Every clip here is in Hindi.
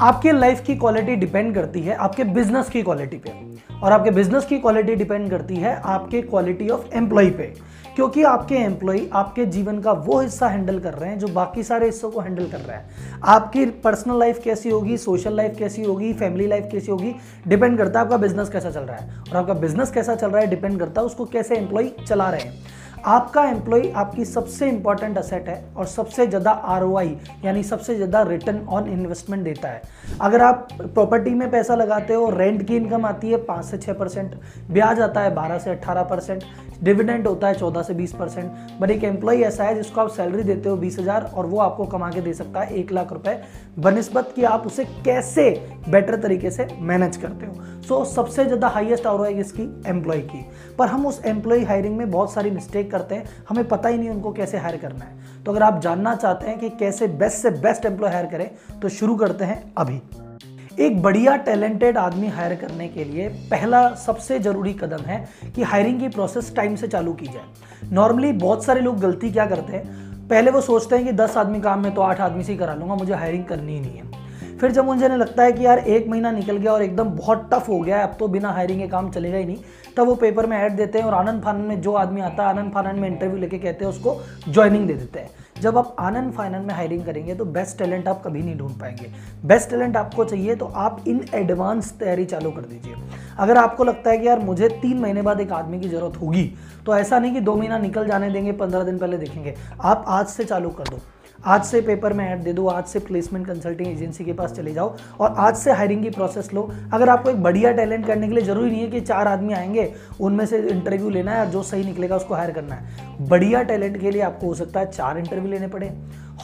आपके लाइफ की क्वालिटी डिपेंड करती है आपके बिज़नेस की क्वालिटी पे। और आपके बिज़नेस की क्वालिटी डिपेंड करती है आपके क्वालिटी ऑफ़ एम्प्लॉय पे। क्योंकि आपके एम्प्लॉय आपके जीवन का वो हिस्सा हैंडल कर रहे हैं जो बाकी सारे हिस्सों को हैंडल कर रहे हैं। आपकी पर्सनल लाइफ कैसी होगी सोशल लाइफ कैसी होगी फैमिली लाइफ कैसी होगी डिपेंड करता है आपका बिज़नेस कैसा चल रहा है। और आपका बिज़नेस कैसा चल रहा है डिपेंड करता है उसको कैसे एम्प्लॉय चला रहे हैं। आपका एम्प्लॉय आपकी सबसे इंपॉर्टेंट असेट है और सबसे ज़्यादा आरओआई यानी सबसे ज़्यादा रिटर्न ऑन इन्वेस्टमेंट देता है। अगर आप प्रॉपर्टी में पैसा लगाते हो रेंट की इनकम आती है पाँच से छः परसेंट ब्याज आता है बारह से अट्ठारह परसेंट डिविडेंड होता है चौदह से बीस परसेंट बट एक एम्प्लॉय ऐसा है जिसको आप सैलरी देते हो बीस हज़ार और वो आपको कमा के दे सकता है एक लाख रुपए। बनस्बत कि आप उसे कैसे बेटर तरीके से मैनेज करते हो। सो सबसे ज़्यादा हाईएस्ट आर है किसकी एम्प्लॉय की। पर हम उस एम्प्लॉय हायरिंग में बहुत सारी मिस्टेक करते हैं। हमें पता ही नहीं उनको कैसे हायर करना है। तो अगर आप जानना चाहते हैं कि कैसे बेस्ट से बेस्ट एम्प्लॉय हायर करें तो शुरू करते हैं अभी। एक बढ़िया टैलेंटेड आदमी हायर करने के लिए पहला सबसे ज़रूरी कदम है कि हायरिंग की प्रोसेस टाइम से चालू की जाए। नॉर्मली बहुत सारे लोग गलती क्या करते हैं? पहले वो सोचते हैं कि दस आदमी काम में तो आठ आदमी से ही करा लूँगा, मुझे हायरिंग करनी ही नहीं है। फिर जब मुझे लगता है कि यार एक महीना निकल गया और एकदम बहुत टफ हो गया है, अब तो बिना हायरिंग के काम चलेगा ही नहीं, तब वो पेपर में ऐड देते हैं और आनंद फानंद में जो आदमी आता है, आनंद फानंद में इंटरव्यू लेके कहते हैं, उसको ज्वाइनिंग दे देते हैं। जब आप आनंद फाइनल में हायरिंग करेंगे तो बेस्ट टैलेंट आप कभी नहीं ढूंढ पाएँगे। बेस्ट टैलेंट आपको चाहिए तो आप इन एडवांस तैयारी चालू कर दीजिए। अगर आपको लगता है कि यार मुझे तीन महीने बाद एक आदमी की ज़रूरत होगी तो ऐसा नहीं कि दो महीना निकल जाने देंगे, पंद्रह दिन पहले देखेंगे। आप आज से चालू कर दो। आज से पेपर में ऐड दे दो, आज से प्लेसमेंट कंसल्टिंग एजेंसी के पास चले जाओ और आज से हायरिंग की प्रोसेस लो। अगर आपको एक बढ़िया टैलेंट करने के लिए ज़रूरी नहीं है कि चार आदमी आएँगे, उनमें से इंटरव्यू लेना है और जो सही निकलेगा उसको हायर करना है। बढ़िया टैलेंट के लिए आपको हो सकता है चार इंटरव्यू लेने पड़े।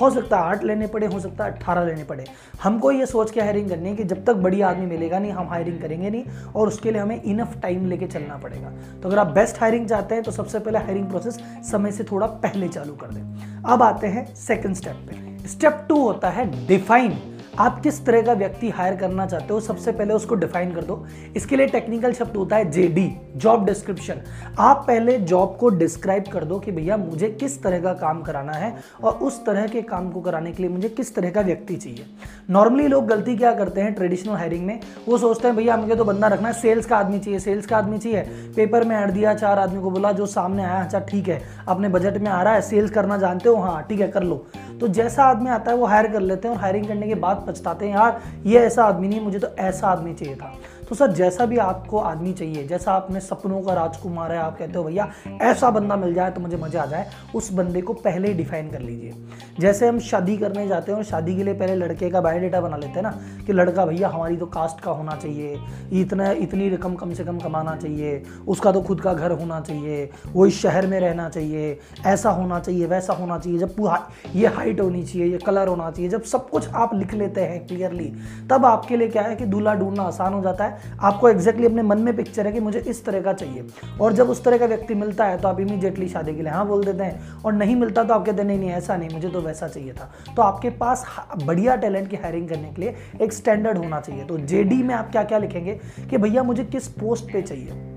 हो सकता है आठ लेने पड़े, हो सकता है अट्ठारह लेने पड़े। हमको ये सोच के हायरिंग करनी है कि जब तक बड़ी आदमी मिलेगा नहीं, हम हायरिंग करेंगे नहीं और उसके लिए हमें इनफ टाइम लेके चलना पड़ेगा। तो अगर आप बेस्ट हायरिंग चाहते हैं तो सबसे पहले हायरिंग प्रोसेस समय से थोड़ा पहले चालू कर दें। अब आते हैं सेकेंड स्टेप पे। स्टेप टू होता है डिफाइन आप किस तरह का व्यक्ति हायर करना चाहते हो, सबसे पहले उसको डिफाइन कर दो। इसके लिए टेक्निकल शब्द होता है जेडी जॉब डिस्क्रिप्शन आप पहले जॉब को डिस्क्राइब कर दो कि भैया मुझे किस तरह का काम कराना है और उस तरह के काम को कराने के लिए मुझे किस तरह का व्यक्ति चाहिए। नॉर्मली लोग गलती क्या करते हैं ट्रेडिशनल हायरिंग में? वो सोचते हैं, भैया, मुझे तो बंदा रखना है सेल्स का आदमी चाहिए सेल्स का आदमी चाहिए। पेपर में ऐड दिया, चार आदमी को बोला, जो सामने आया अच्छा ठीक है, अपने बजट में आ रहा है सेल्स करना जानते हो हाँ ठीक है, कर लो। तो जैसा आदमी आता है, वो हायर कर लेते हैं और हायरिंग करने के बाद पछताते हैं। यार ये ऐसा आदमी नहीं मुझे तो ऐसा आदमी चाहिए था। तो सर, जैसा भी आपको आदमी चाहिए, जैसा आपने सपनों का राजकुमार है, आप कहते हो, भैया, ऐसा बंदा मिल जाए तो मुझे मज़ा आ जाए, उस बंदे को पहले ही डिफाइन कर लीजिए। जैसे हम शादी करने जाते हैं और शादी के लिए पहले लड़के का बायोडेटा बना लेते हैं ना, कि लड़का, भैया, हमारी तो कास्ट का होना चाहिए, इतना, इतनी रकम कम से कम कमाना चाहिए, उसका तो खुद का घर होना चाहिए वो इस शहर में रहना चाहिए, ऐसा होना चाहिए, वैसा होना चाहिए, जब पूरा, ये हाइट होनी चाहिए, ये कलर होना चाहिए, जब सब कुछ आप लिख लेते हैं क्लियरली तब आपके लिए क्या है कि दूल्हा ढूंढना आसान हो जाता है आपको एग्जैक्टली अपने मन में पिक्चर है कि मुझे इस तरह का चाहिए। और जब उस तरह का व्यक्ति मिलता है तो आप इमीजिएटली शादी के लिए हाँ बोल देते हैं। और नहीं मिलता तो आप कहते हैं, नहीं नहीं, ऐसा नहीं, मुझे तो वैसा चाहिए था। तो आपके पास बढ़िया टैलेंट की हायरिंग करने के लिए एक स्टैंडर्ड होना चाहिए। तो जेडी में आप क्या क्या लिखेंगे कि, भैया, मुझे किस पोस्ट पर चाहिए?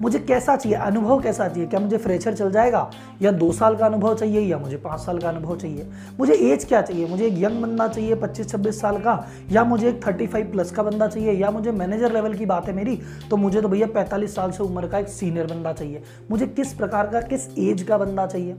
मुझे कैसा चाहिए? अनुभव कैसा चाहिए? क्या मुझे फ्रेशर चल जाएगा? या दो साल का अनुभव चाहिए या मुझे पाँच साल का अनुभव चाहिए? मुझे एज क्या चाहिए? मुझे एक यंग बंदा चाहिए पच्चीस, छब्बीस साल का? या मुझे एक थर्टी फाइव प्लस का बंदा चाहिए? या मुझे मैनेजर लेवल की बात है मेरी तो मुझे तो भैया पैंतालीस साल से उम्र का एक सीनियर बंदा चाहिए। मुझे किस प्रकार का, किस एज का बंदा चाहिए?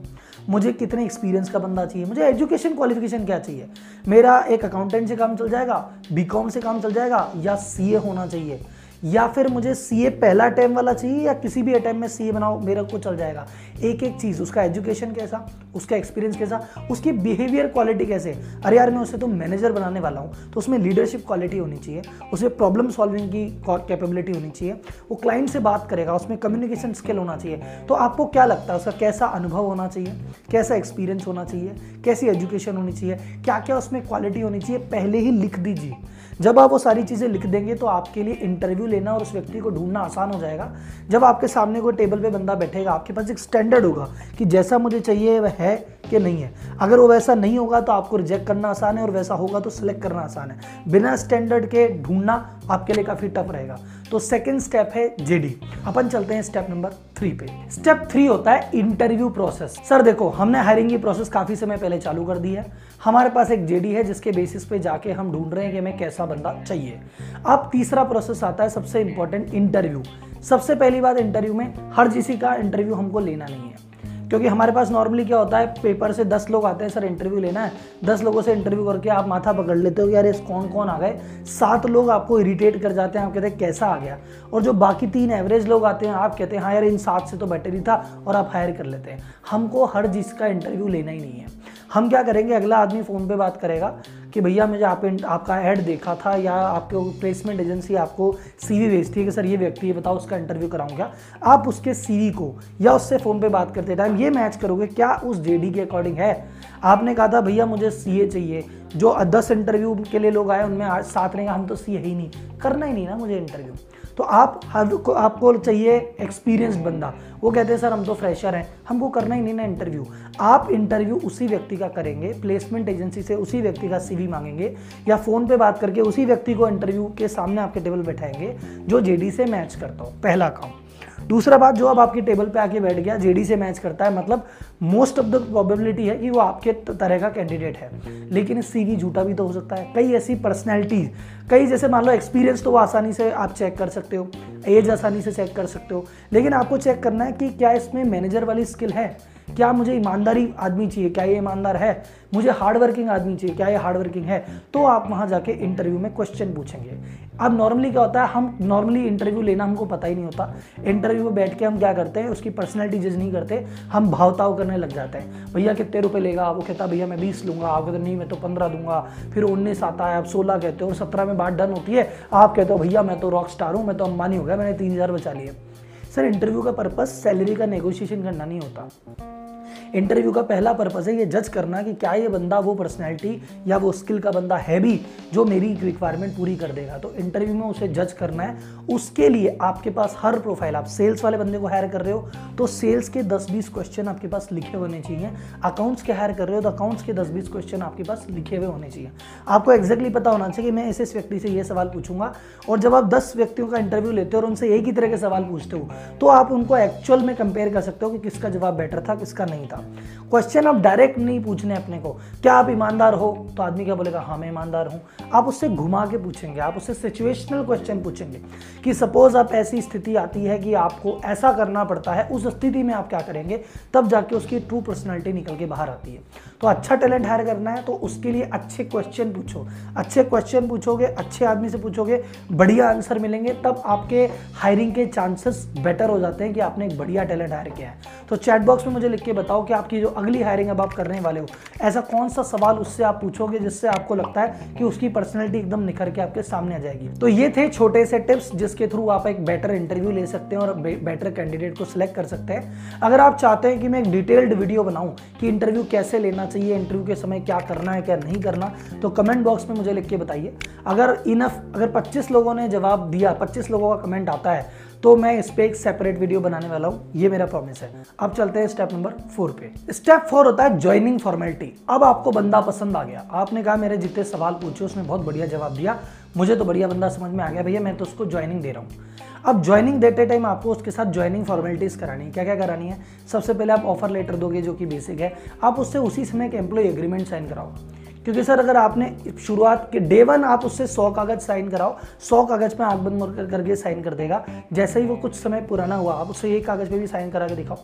मुझे कितने एक्सपीरियंस का बंदा चाहिए? मुझे एजुकेशन क्वालिफिकेशन क्या चाहिए? मेरा एक अकाउंटेंट से काम चल जाएगा बीकॉम से काम चल जाएगा, या सीए होना चाहिए? या फिर मुझे सीए पहला अटैम्प वाला चाहिए या किसी भी अटैम्प में सी बनाओ, मेरा को चल जाएगा। एक एक चीज़, उसका एजुकेशन कैसा, उसका एक्सपीरियंस कैसा, उसकी बिहेवियर क्वालिटी कैसे? अरे यार, मैं उसे तो मैनेजर बनाने वाला हूँ तो उसमें लीडरशिप क्वालिटी होनी चाहिए, उसमें प्रॉब्लम सॉल्विंग की कैपेबिलिटी होनी चाहिए, वो क्लाइंट से बात करेगा, उसमें कम्युनिकेशन स्किल होना चाहिए। तो आपको क्या लगता है, उसका कैसा अनुभव होना चाहिए, कैसा एक्सपीरियंस होना चाहिए, कैसी एजुकेशन होनी चाहिए क्या क्या उसमें क्वालिटी होनी चाहिए, पहले ही लिख दीजिए। जब आप वो सारी चीज़ें लिख देंगे तो आपके लिए इंटरव्यू लेना और उस व्यक्ति को ढूंढना आसान हो जाएगा। जब आपके सामने कोई टेबल पे बंदा बैठेगा, आपके पास एक स्टैंडर्ड होगा कि जैसा मुझे चाहिए वह है कि नहीं है। अगर वो वैसा नहीं होगा तो आपको रिजेक्ट करना आसान है और वैसा होगा तो सिलेक्ट करना आसान है। बिना स्टैंडर्ड के ढूंढना आपके लिए काफ़ी टफ रहेगा। तो सेकेंड स्टेप है जेडी अपन चलते हैं स्टेप नंबर थ्री पे। स्टेप थ्री होता है इंटरव्यू प्रोसेस सर देखो, हमने हायरिंग की प्रोसेस काफ़ी समय पहले चालू कर दी है। हमारे पास एक जेडी है जिसके बेसिस पे जाके हम ढूंढ रहे हैं कि हमें कैसा बंदा चाहिए। अब तीसरा प्रोसेस आता है सबसे इंपॉर्टेंट इंटरव्यू सबसे पहली बात इंटरव्यू में हर किसी का इंटरव्यू हमको लेना नहीं है। क्योंकि हमारे पास नॉर्मली क्या होता है पेपर से दस लोग आते हैं, सर इंटरव्यू लेना है। दस लोगों से इंटरव्यू करके आप माथा पकड़ लेते हो कि, यार, इस कौन कौन आ गए? सात लोग आपको इरीटेट कर जाते हैं, आप कहते हैं, कैसा आ गया? और जो बाकी तीन एवरेज लोग आते हैं, आप कहते हैं हाँ यार, इन सात से तो बेटर ही था। और आप हायर कर लेते हैं। हमको हर चीज़ का इंटरव्यू लेना ही नहीं है। हम क्या करेंगे? अगला आदमी फ़ोन पर बात करेगा। कि भैया मुझे आप आपका ऐड देखा था या आपके प्लेसमेंट एजेंसी आपको सी वी भेजती है कि सर ये व्यक्ति है, बताओ उसका इंटरव्यू कराऊँ क्या? आप उसके सीवी को या उससे फ़ोन पर बात करते टाइम ये मैच करोगे, क्या उस जेडी के अकॉर्डिंग है? आपने कहा था, भैया, मुझे सीए चाहिए। जो दस इंटरव्यू के लिए लोग आए, उनमें सात रहेंगे। हम तो सीए ही नहीं। करना ही नहीं ना मुझे इंटरव्यू तो आप, हर को, आपको चाहिए एक्सपीरियंस बंदा। वो कहते हैं, सर, हम तो फ्रेशर हैं। हमको करना ही नहीं ना इंटरव्यू आप इंटरव्यू उसी व्यक्ति का करेंगे प्लेसमेंट एजेंसी से उसी व्यक्ति का सीवी मांगेंगे, या फ़ोन पे बात करके उसी व्यक्ति को इंटरव्यू के सामने आपके टेबल बैठाएँगे, जो जेडी से मैच करता हो, पहला काम। दूसरा बात जो अब आपकी टेबल पे आके बैठ गया जेडी से मैच करता है मतलब मोस्ट ऑफ़ द प्रोबेबिलिटी है कि वो आपके तरह का कैंडिडेट है। लेकिन सीवी झूठा भी तो हो सकता है। कई ऐसी पर्सनैलिटीज कई जैसे मान लो एक्सपीरियंस तो वो आसानी से आप चेक कर सकते हो एज आसानी से चेक कर सकते हो। लेकिन आपको चेक करना है कि क्या इसमें मैनेजर वाली स्किल है? क्या मुझे ईमानदारी आदमी चाहिए? क्या ये ईमानदार है? मुझे हार्ड वर्किंग आदमी चाहिए। क्या ये हार्ड वर्किंग है? तो आप वहाँ जाके इंटरव्यू में क्वेश्चन पूछेंगे। अब नॉर्मली क्या होता है? हम नॉर्मली इंटरव्यू लेना हमको पता ही नहीं होता। इंटरव्यू में बैठ के हम क्या करते हैं? उसकी पर्सनैलिटी जज नहीं करते। हम भावताव करने लग जाते हैं। भैया, कितने रुपए लेगा? वो कहता, भैया, मैं बीस लूँगा। आप कहते, नहीं, मैं तो पंद्रह दूँगा। फिर उन्नीस आता है आप सोलह कहते हो और सत्रह में बात डन होती है। आप कहते हो, भैया, मैं तो रॉक स्टार हूँ। मैं तो अंबानी हो गया। मैंने तीन हज़ार बचा लिए। सर इंटरव्यू का पर्पज सैलरी का नेगोशिएशन करना नहीं होता। इंटरव्यू का पहला पर्पज है ये जज करना कि क्या ये बंदा वो पर्सनैलिटी या वो स्किल का बंदा है भी जो मेरी रिक्वायरमेंट पूरी कर देगा। तो इंटरव्यू में उसे जज करना है। उसके लिए आपके पास हर प्रोफ़ाइल आप सेल्स वाले बंदे को हायर कर रहे हो तो सेल्स के दस बीस क्वेश्चन आपके पास लिखे होने चाहिए। अकाउंट्स के हायर कर रहे हो तो अकाउंट्स के दस बीस क्वेश्चन आपके पास लिखे हुए होने चाहिए। आपको एक्जैक्टली पता होना चाहिए कि मैं इस व्यक्ति से ये सवाल पूछूँगा। और जब आप दस व्यक्तियों का इंटरव्यू लेते हो और उनसे एक ही तरह के सवाल पूछते हो तो आप उनको एक्चुअल में कंपेयर कर सकते हो कि किसका जवाब बेटर था, किसका नहीं था। क्वेश्चन आप डायरेक्ट नहीं पूछने अपने को। क्या आप ईमानदार हो? तो आदमी क्या बोलेगा हाँ मैं ईमानदार हूँ। आप उससे घुमा के पूछेंगे, आप उससे सिचुएशनल क्वेश्चन पूछेंगे कि सपोज़ आप ऐसी स्थिति आती है कि आपको ऐसा करना पड़ता है, उस स्थिति में आप क्या करेंगे? तब जाके उसकी ट्रू पर्सनैलिटी निकल के बाहर आती है। तो अच्छा टैलेंट हायर करना है तो उसके लिए अच्छे क्वेश्चन पूछो। अच्छे क्वेश्चन पूछोगे, अच्छे आदमी से पूछोगे, बढ़िया आंसर मिलेंगे, तब आपके हायरिंग के चांसेस बेटर हो जाते हैं कि आपने एक बढ़िया टैलेंट हायर किया है। तो चैट बॉक्स में मुझे लिख के बताओ कि आपकी जो अगली हायरिंग अब आप करने वाले हो। ऐसा कौन सा सवाल उससे आप पूछोगे जिससे आपको लगता है कि उसकी पर्सनैलिटी एकदम निखर के आपके सामने आ जाएगी? तो ये थे छोटे से टिप्स जिसके थ्रू आप एक बेटर इंटरव्यू ले सकते हैं और बेटर कैंडिडेट को सिलेक्ट कर सकते हैं। अगर आप चाहते हैं कि मैं एक डिटेल्ड वीडियो बनाऊँ कि इंटरव्यू कैसे लेना चाहिए इंटरव्यू के समय क्या करना है, क्या नहीं करना तो कमेंट बॉक्स में मुझे लिख के बताइए। अगर इनफ अगर 25 लोगों ने जवाब दिया 25 लोगों का कमेंट आता है तो मैं इस पर एक सेपरेट वीडियो बनाने वाला हूँ। ये मेरा प्रॉमिस है। अब चलते हैं स्टेप नंबर फोर पे। स्टेप फोर होता है ज्वाइनिंग फॉर्मेलिटी अब आपको बंदा पसंद आ गया। आपने कहा मेरे जितने सवाल पूछे, उसने बहुत बढ़िया जवाब दिया। मुझे तो बढ़िया बंदा समझ में आ गया, भैया, मैं तो उसको ज्वाइनिंग दे रहा हूँ। अब ज्वाइनिंग देते टाइम आपको उसके साथ ज्वाइनिंग फॉर्मेलिटीज करानी है। क्या क्या करानी है? सबसे पहले आप ऑफ़र लेटर दोगे, जो कि बेसिक है। आप उससे उसी समय एक एम्प्लॉय एग्रीमेंट साइन कराओ। क्योंकि सर, अगर आपने शुरुआत के डे वन आप उससे सौ कागज़ साइन कराओ, सौ कागज़ में आग बंद कर करके साइन कर देगा। जैसे ही वो कुछ समय पुराना हुआ, आप उससे एक कागज़ पे भी साइन करा के दिखाओ।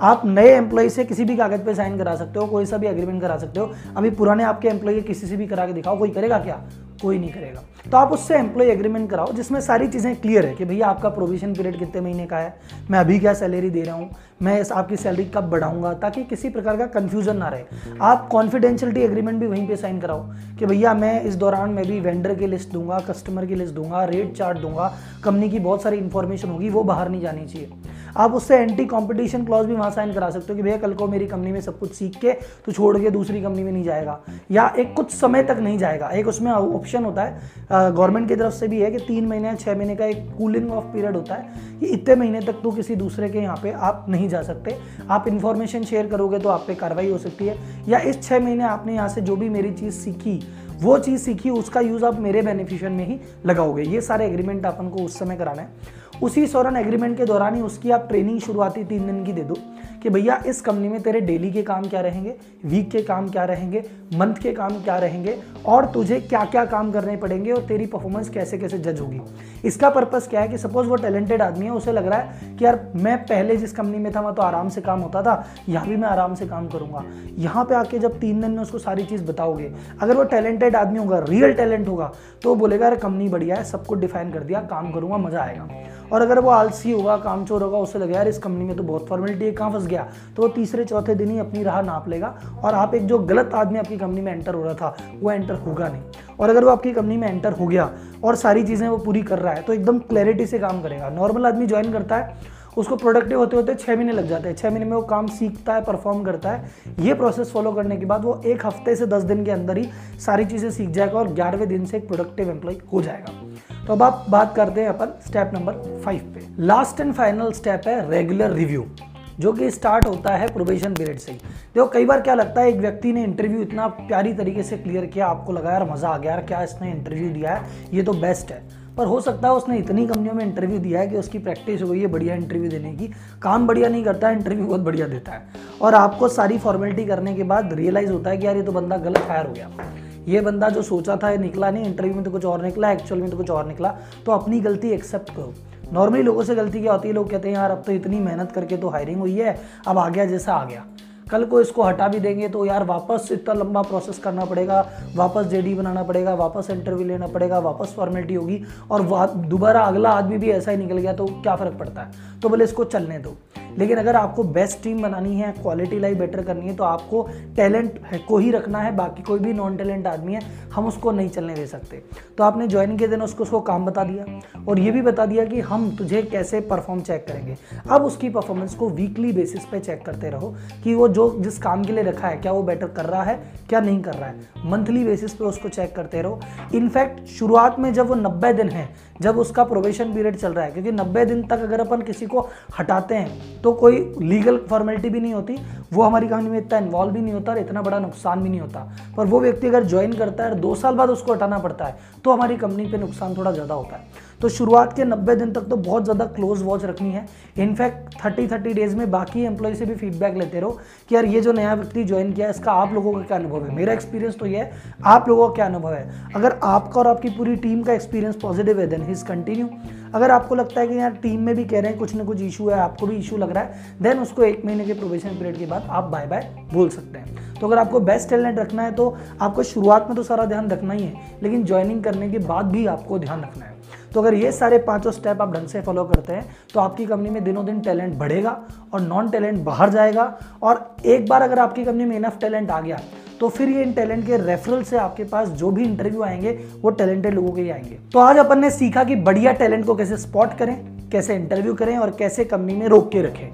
आप नए एम्प्लॉय से किसी भी कागज़ पे साइन करा सकते हो, कोई सा भी अग्रीमेंट करा सकते हो। अभी पुराने आपके एम्प्लॉय किसी से भी करा के दिखाओ, कोई करेगा क्या? कोई नहीं करेगा। तो आप उससे एम्प्लॉय एग्रीमेंट कराओ, जिसमें सारी चीज़ें क्लियर है कि भैया, आपका प्रोविज़न पीरियड कितने महीने का है? मैं अभी क्या सैलरी दे रहा हूँ? मैं आपकी सैलरी कब बढ़ाऊँगा? ताकि किसी प्रकार का कंफ्यूजन ना रहे। आप कॉन्फिडेंशियलिटी एग्रीमेंट भी वहीं पे साइन कराओ कि भैया मैं इस दौरान मैं भी वेंडर की लिस्ट दूँगा कस्टमर की लिस्ट दूँगा रेट चार्ट दूँगा कंपनी की बहुत सारी इंफॉर्मेशन होगी, वो बाहर नहीं जानी चाहिए। आप उससे एंटी कॉम्पिटिशन क्लॉज भी वहाँ साइन करा सकते हो कि भैया कल को मेरी कंपनी में सब कुछ सीख के तो छोड़ के दूसरी कंपनी में नहीं जाएगा। या एक कुछ समय तक नहीं जाएगा। एक उसमें ऑप्शन होता है गवर्नमेंट की तरफ़ से भी है कि तीन महीने या छः महीने का एक कूलिंग ऑफ़ पीरियड होता है कि इतने महीने तक तो किसी दूसरे के यहाँ पे आप नहीं जा सकते। आप इन्फॉर्मेशन शेयर करोगे तो आप पे कार्रवाई हो सकती है। या इस छः महीने आपने यहाँ से जो भी मेरी चीज़ सीखी, वो चीज़ सीखी, उसका यूज़ आप मेरे बेनिफिशियन में ही लगाओगे। ये सारे एग्रीमेंट अपन को उस समय कराना है। उसी सौरन एग्रीमेंट के दौरान ही उसकी आप ट्रेनिंग शुरुआती तीन दिन की दे दो कि भैया, इस कंपनी में तेरे डेली के काम क्या रहेंगे वीक के काम क्या रहेंगे मंथ के काम क्या रहेंगे, और तुझे क्या क्या काम करने पड़ेंगे और तेरी परफॉर्मेंस कैसे कैसे जज होगी। इसका पर्पज़ क्या है कि सपोज़ वो टैलेंटेड आदमी है, उसे लग रहा है कि यार, मैं पहले जिस कंपनी में था, वहाँ तो आराम से काम होता था, यहाँ भी मैं आराम से काम करूँगा। यहाँ पर आके जब तीन दिन में उसको सारी चीज़ बताओगे, अगर वो टैलेंटेड आदमी होगा रियल टैलेंट होगा तो बोलेगा, यार कंपनी बढ़िया है सब कुछ डिफाइन कर दिया, काम करूँगा, मज़ा आएगा। और अगर वो आलसी होगा काम चोर होगा, उसे लगे, यार, इस कंपनी में तो बहुत फॉर्मेलिटी है, कहाँ फंस गया? तो वो तीसरे, चौथे दिन ही अपनी राह नाप लेगा और आप एक जो गलत आदमी आपकी कंपनी में एंटर हो रहा था, वो एंटर होगा नहीं। और अगर वो आपकी कंपनी में एंटर हो गया और सारी चीज़ें वो पूरी कर रहा है तो एकदम क्लैरिटी से काम करेगा। नॉर्मल आदमी ज्वाइन करता है, उसको प्रोडक्टिव होते होते छः महीने लग जाते हैं। छः महीने में वो काम सीखता है परफॉर्म करता है। ये प्रोसेस फॉलो करने के बाद वो एक हफ़्ते से दस दिन के अंदर ही सारी चीज़ें सीख जाएगा और ग्यारहवें दिन से एक प्रोडक्टिव एम्प्लॉय हो जाएगा। तो अब आप बात करते हैं अपन स्टेप नंबर फाइव पे। लास्ट एंड फाइनल स्टेप है रेगुलर रिव्यू जो कि स्टार्ट होता है प्रोबेशन पीरियड से ही। देखो, कई बार क्या लगता है, एक व्यक्ति ने इंटरव्यू इतना प्यारी तरीके से क्लियर किया, आपको लगा यार मज़ा आ गया यार, क्या इसने इंटरव्यू दिया है? ये तो बेस्ट है। पर हो सकता है उसने इतनी कंपनियों में इंटरव्यू दिया है कि उसकी प्रैक्टिस हो गई है बढ़िया इंटरव्यू देने की। काम बढ़िया नहीं करता है इंटरव्यू बहुत बढ़िया देता है। और आपको सारी फॉर्मेलिटी करने के बाद रियलाइज़ होता है कि यार ये तो बंदा गलत हायर हो गया। ये बंदा जो सोचा था निकला नहीं इंटरव्यू में तो कुछ और निकला एक्चुअल में तो कुछ और निकला तो अपनी गलती एक्सेप्ट करो। नॉर्मली लोगों से गलती क्या होती है? लोग कहते हैं, यार, अब तो इतनी मेहनत करके तो हायरिंग हुई है, अब आ गया जैसा आ गया। कल को इसको हटा भी देंगे तो यार वापस इतना लंबा प्रोसेस करना पड़ेगा, वापस जेडी बनाना पड़ेगा, वापस इंटरव्यू लेना पड़ेगा, वापस फॉर्मेलिटी होगी और दोबारा अगला आदमी भी ऐसा ही निकल गया तो क्या फ़र्क पड़ता है? तो बोले, इसको चलने दो। लेकिन अगर आपको बेस्ट टीम बनानी है क्वालिटी लाइफ बेटर करनी है तो आपको टैलेंट को ही रखना है, बाकी कोई भी नॉन टैलेंट आदमी है, हम उसको नहीं चलने दे सकते। तो आपने ज्वाइन किए दिन उसको उसको काम बता दिया और ये भी बता दिया कि हम तुझे कैसे परफॉर्म चेक करेंगे। अब उसकी परफॉर्मेंस को वीकली बेसिस पे चेक करते रहो कि वो जो जिस काम के लिए रखा है, क्या वो बेटर कर रहा है, क्या नहीं कर रहा है। मंथली बेसिस पे उसको चेक करते रहो। इनफैक्ट शुरुआत में जब वो नब्बे दिन है, जब उसका प्रोबेशन पीरियड चल रहा है, क्योंकि नब्बे दिन तक अगर अपन किसी को हटाते हैं तो कोई लीगल फॉर्मेलिटी भी नहीं होती। वो हमारी कंपनी में इतना इन्वॉल्व भी नहीं होता और इतना बड़ा नुकसान भी नहीं होता। पर वो व्यक्ति अगर ज्वाइन करता है और दो साल बाद उसको हटाना पड़ता है तो हमारी कंपनी पर नुकसान थोड़ा ज़्यादा होता है। तो शुरुआत के 90 दिन तक तो बहुत ज़्यादा क्लोज वॉच रखनी है। इनफैक्ट 30 30 डेज़ में बाकी एम्प्लॉय से भी फीडबैक लेते रहो कि यार ये जो नया व्यक्ति ज्वाइन किया है, इसका आप लोगों का क्या अनुभव है? मेरा एक्सपीरियंस तो ये है, आप लोगों का क्या अनुभव है? अगर आपका और आपकी पूरी टीम का एक्सपीरियंस पॉजिटिव है देन हिज कंटिन्यू अगर आपको लगता है कि यार टीम में भी कह रहे हैं कुछ ना कुछ इशू है, आपको भी इशू लग रहा है देन उसको एक महीने के प्रोबेशन पीरियड के बाद आप बाय बाय बोल सकते हैं। तो अगर आपको बेस्ट टैलेंट रखना है तो आपको शुरुआत में तो सारा ध्यान रखना ही है, लेकिन ज्वाइनिंग करने के बाद भी आपको ध्यान रखना है। तो अगर ये सारे पाँचों स्टेप आप ढंग से फॉलो करते हैं तो आपकी कंपनी में दिनों दिन टैलेंट बढ़ेगा और नॉन टैलेंट बाहर जाएगा और एक बार अगर आपकी कंपनी में इनफ टैलेंट आ गया तो फिर ये इन टैलेंट के रेफरल से आपके पास जो भी इंटरव्यू आएँगे, वो टैलेंटेड लोगों के ही आएँगे। तो आज अपन ने सीखा कि बढ़िया टैलेंट को कैसे स्पॉट करें, कैसे इंटरव्यू करें और कैसे कंपनी में रोक के रखें।